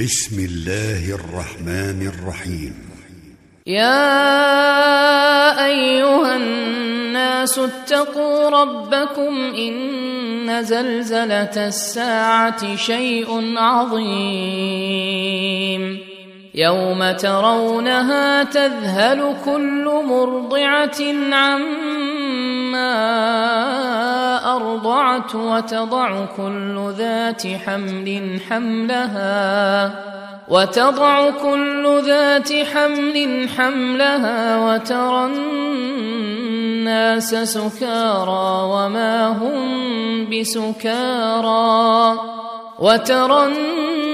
بسم الله الرحمن الرحيم. يا أيها الناس اتقوا ربكم إن زلزلة الساعة شيء عظيم. يوم ترونها تذهل كل مرضعة عما أرضعت وتضع كل ذات حمل حملها وتضع كل ذات حمل حملها وترى الناس سكارى وما هم بسكارى وترى الناس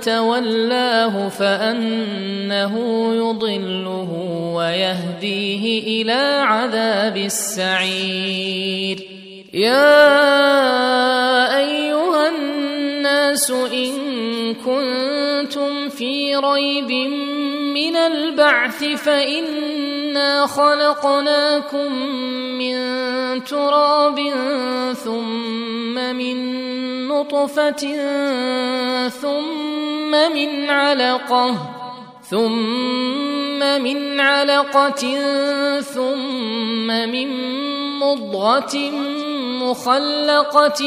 تولاه فأنه يضله ويهديه إلى عذاب السعير. يا أيها الناس إن كنتم في ريب من البعث فإنا خلقناكم من تراب ثم من نطفة ثم من علقه ثم من علقه ثم من مضغه مخلقه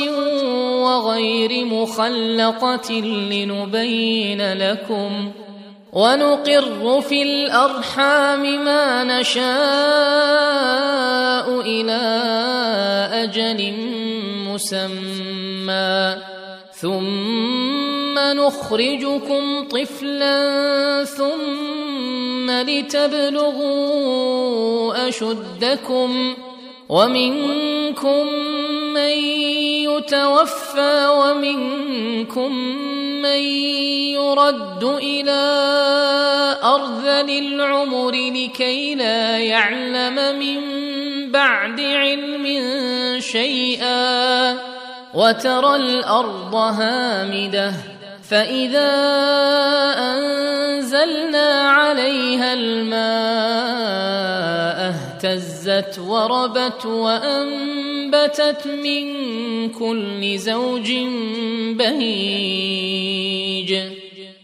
وغير مخلقه لنبين لكم ونقر في الارحام ما نشاء إلى أجل مسمى ثم نخرجكم طفلا ثم لتبلغوا أشدكم ومنكم من يتوفى ومنكم من يرد إلى ارذل العمر لكي لا يعلم من بعد علم شيئا وترى الأرض هامدة فاذا انزلنا عليها الماء اهتزت وربت وانبتت من كل زوج بهيج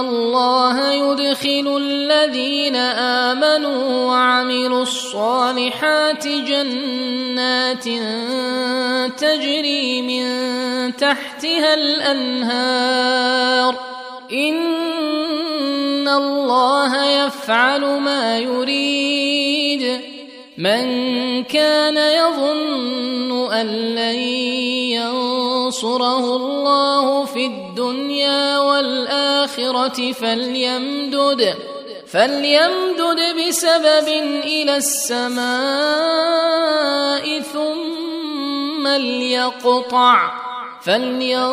الله يدخل الذين آمنوا وعملوا الصالحات جنات تجري من تحتها الأنهار. إن الله يفعل ما يريد. من كان يظن أن لن ينصره الله في الدنيا والآخرة فليمدد فليمدد بسبب إلى السماء ثم ليقطع فلينظر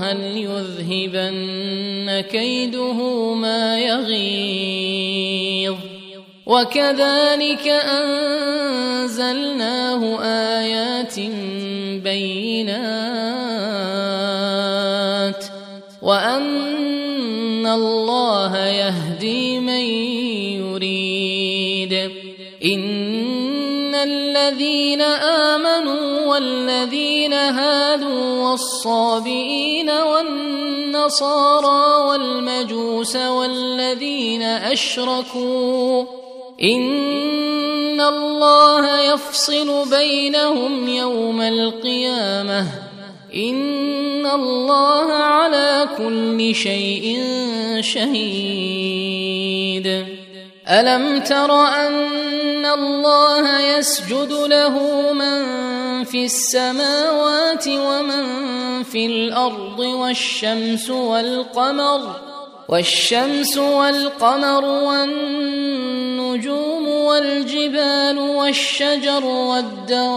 هل يذهبن كيده ما يغيظ. وكذلك أنزلناه آيات بينات وان الله يهدي من يريد ان الذين امنوا والذين هادوا والصابئين والنصارى والمجوس والذين اشركوا ان الله يفصل بينهم يوم القيامه ان الله على كل شيء شهيد. الم تر ان الله يسجد له من في السماوات ومن في الأرض والشمس والقمر والشمس والقمر والنجوم والجبال والشجر والدواب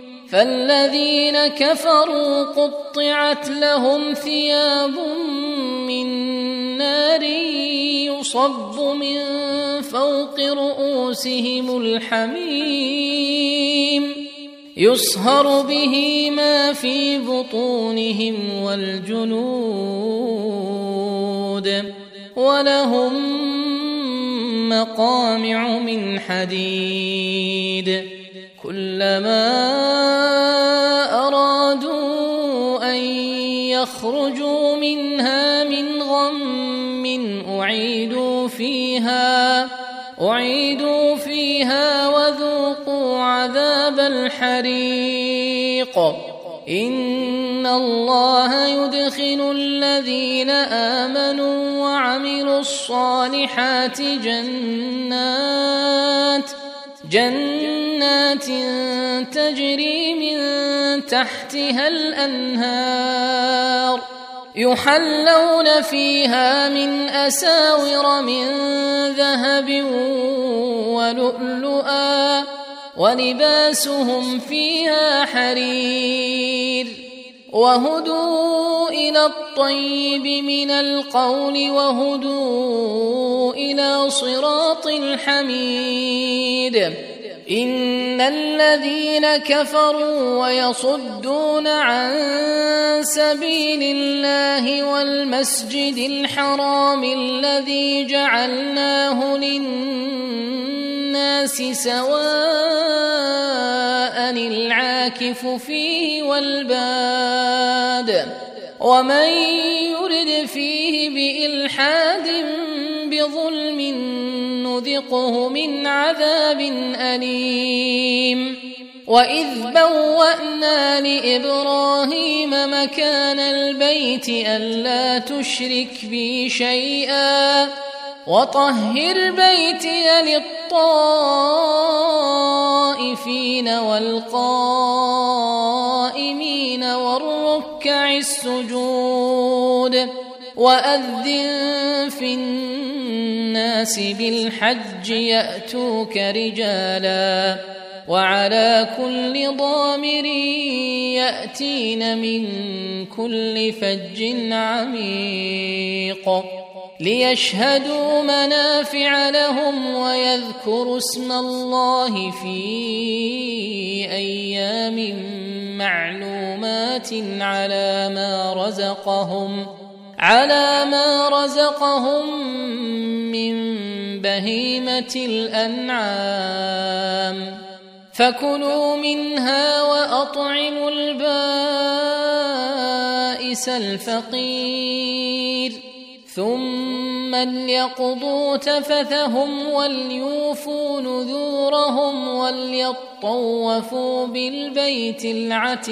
فالذين كفروا قطعت لهم ثياب من نار يصب من فوق رؤوسهم الحميم يصهر به ما في بطونهم والجنود ولهم مقامع من حديد كلما يخرجوا منها من غم أعيدوا فيها أعيدوا فيها وذوقوا عذاب الحريق. إن الله يدخل الذين آمنوا وعملوا الصالحات جنات جنات تجري من تحتها الأنهار يحلون فيها من أساور من ذهب ولؤلؤا ولباسهم فيها حرير وهدوا إلى الطيب من القول وهدوا إلى صراط الحميد إن الذين كفروا ويصدون عن سبيل الله والمسجد الحرام الذي جعلناه للناس سواء العاكف فيه والباد ومن يرد فيه بإلحاد بظلم نذقه من عذاب أليم. واذ بوانا لابراهيم مكان البيت الا تشرك بي شيئا وطهر بيتي للطائفين والقائمين والركع السجود واذن في الناس الناس بالحج يأتوك رجالا وعلى كل ضامر يأتين من كل فج عميق ليشهدوا منافع لهم ويذكروا اسم الله في أيام معلومات على ما رزقهم على ما رزقهم من بهيمة الأنعام. فكلوا منها وأطعموا البائس الفقير. ثم ليقضوا تفثهم وليوفوا نذورهم وليطوفوا بالبيت العتيق.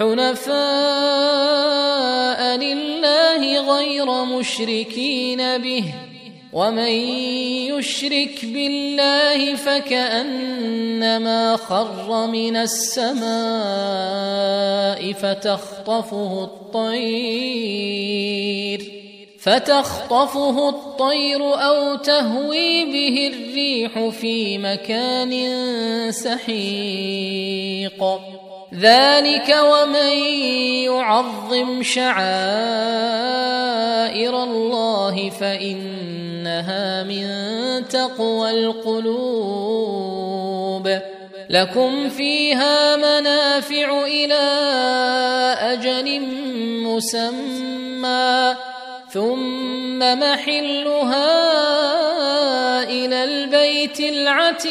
حنفاء لله غير مشركين به ومن يشرك بالله فكأنما خر من السماء فتخطفه الطير فتخطفه الطير أو تهوي به الريح في مكان سحيق. ذلك ومن يعظم شعائر الله فإنها من تقوى القلوب. لكم فيها منافع إلى أجل مسمى ثم محلها إلى البيت العتيق.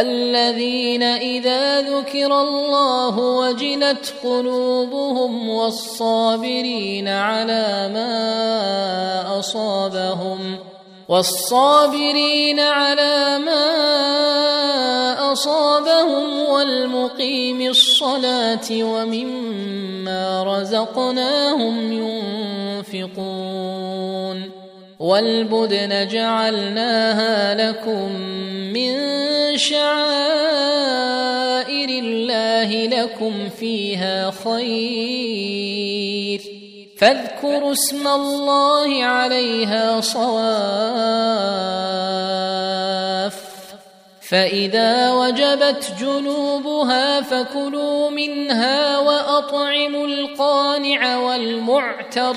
الذين إذا ذكر الله وجلت قلوبهم والصابرين على ما أصابهم والصابرين على ما أصابهم والمقيم الصلاة ومما رزقناهم ينفقون والبدن جعلناها لكم من شعائر الله لكم فيها خير فاذكروا اسم الله عليها صواف فاذا وجبت جنوبها فكلوا منها واطعموا القانع والمعتر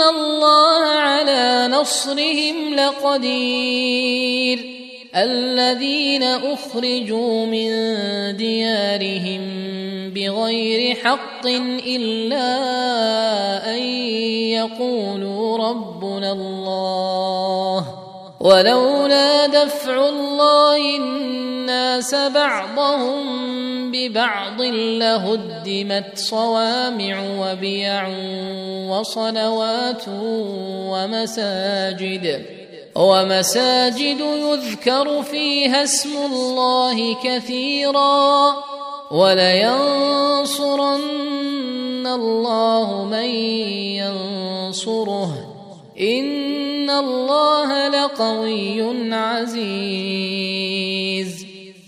الله على نصرهم لقدير الذين اخرجوا من ديارهم بغير حق الا ان يقولوا ربنا الله ولولا دفع الله الناس بعضهم ببعض لهدمت صوامع وبيع وصلوات ومساجد ومساجد يذكر فيها اسم الله كثيرا ولينصرن الله من ينصره. إن الله لقوي عزيز.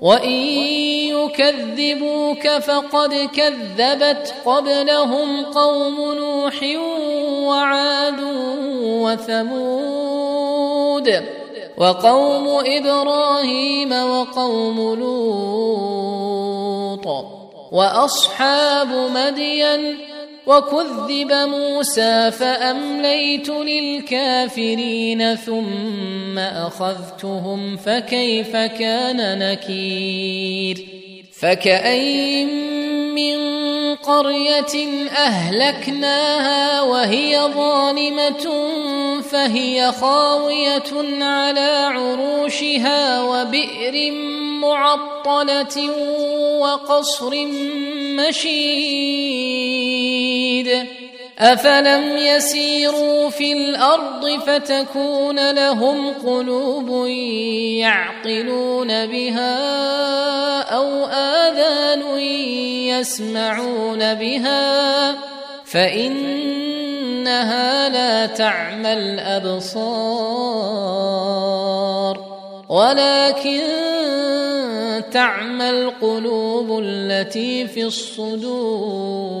وان يكذبوك فقد كذبت قبلهم قوم نوح وعاد وثمود وقوم إبراهيم وقوم لوط واصحاب مدين وكذب موسى فأمليت للكافرين ثم أخذتهم فكيف كان نكير؟ فكأين من قرية أهلكناها وهي ظالمة فهي خاوية على عروشها وبئر معطلة وقصر مشيد افلم يسيروا في الأرض فتكون لهم قلوب يعقلون بها أو اذان يسمعون بها فانها لا تعمى الابصار ولكن تعمى القلوب التي في الصدور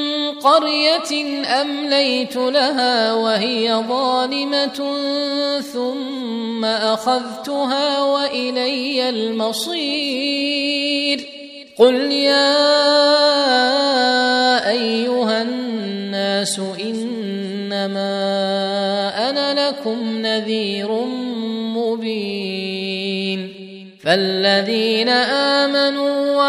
قرية أمليت لها وهي ظالمة ثم أخذتها وإلي المصير. قل يا أيها الناس إنما أنا لكم نذير مبين. فالذين آمنوا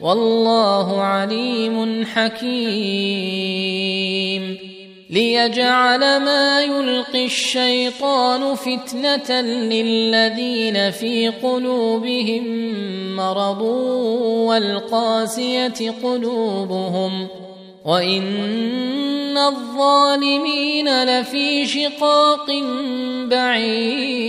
والله عليم حكيم. ليجعل ما يلقي الشيطان فتنة للذين في قلوبهم مرض والقاسية قلوبهم. وإن الظالمين لفي شقاق بعيد.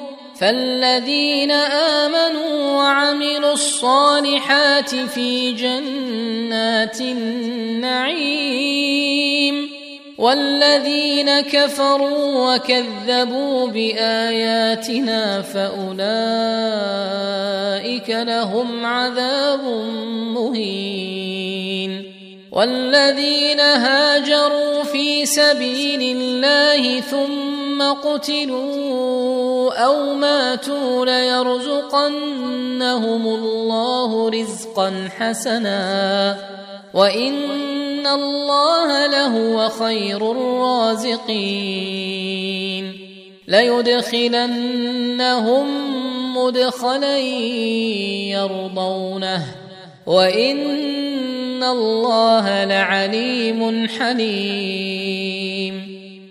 فالذين امنوا وعملوا الصالحات في جنات النعيم والذين كفروا وكذبوا باياتنا فاولئك لهم عذاب مهين والذين هاجروا في سبيل الله ثم قتلوا أو ماتوا ليرزقنهم الله رزقا حسنا وإن الله لهو خير الرازقين ليدخلنهم مدخلا يرضونه وإن الله لعليم حليم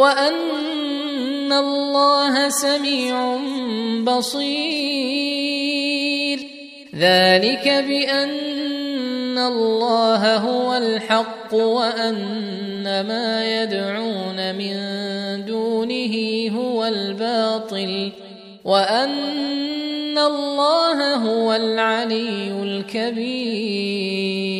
وأن الله سميع بصير. ذلك بأن الله هو الحق وأن ما يدعون من دونه هو الباطل وأن الله هو العلي الكبير.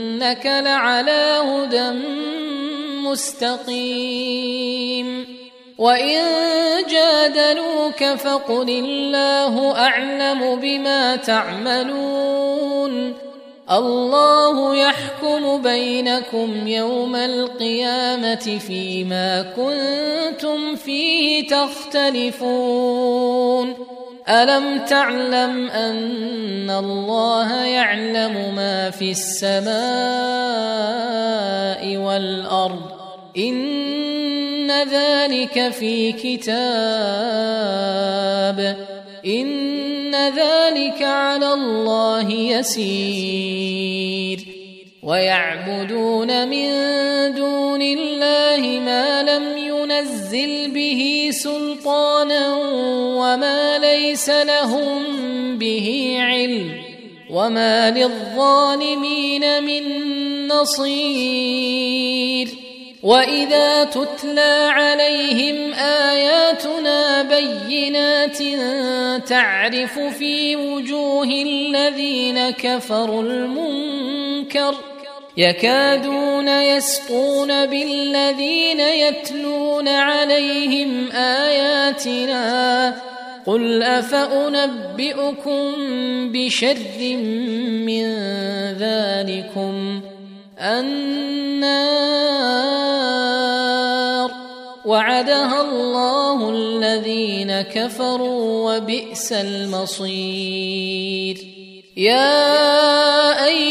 إنك لعلى هدى مستقيم. وإن جادلوك فقل الله أعلم بما تعملون. الله يحكم بينكم يوم القيامة فيما كنتم فيه تختلفون. ألم تعلم أن الله يعلم ما في السماء والأرض؟ إن ذلك في كتاب. إن ذلك على الله يسير. ويعبدون من دون الله ما لم ينزل به سلطانا وما ليس لهم به علم وما للظالمين من نصير وإذا تتلى عليهم آياتنا بينات تعرف في وجوه الذين كفروا المنكر يكادون يسقون بالذين يتلون عليهم آياتنا قل أفأنبئكم بشر من ذلكم النار وعدها الله الذين كفروا وبئس المصير يا أيها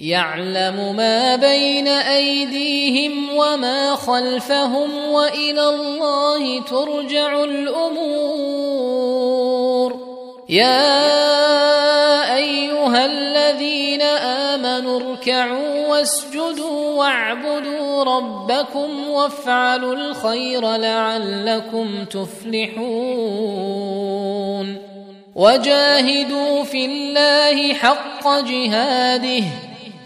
يعلم ما بين أيديهم وما خلفهم وإلى الله ترجع الأمور. يا أيها الذين آمنوا اركعوا واسجدوا واعبدوا ربكم وافعلوا الخير لعلكم تفلحون. وجاهدوا في الله حق جهاده.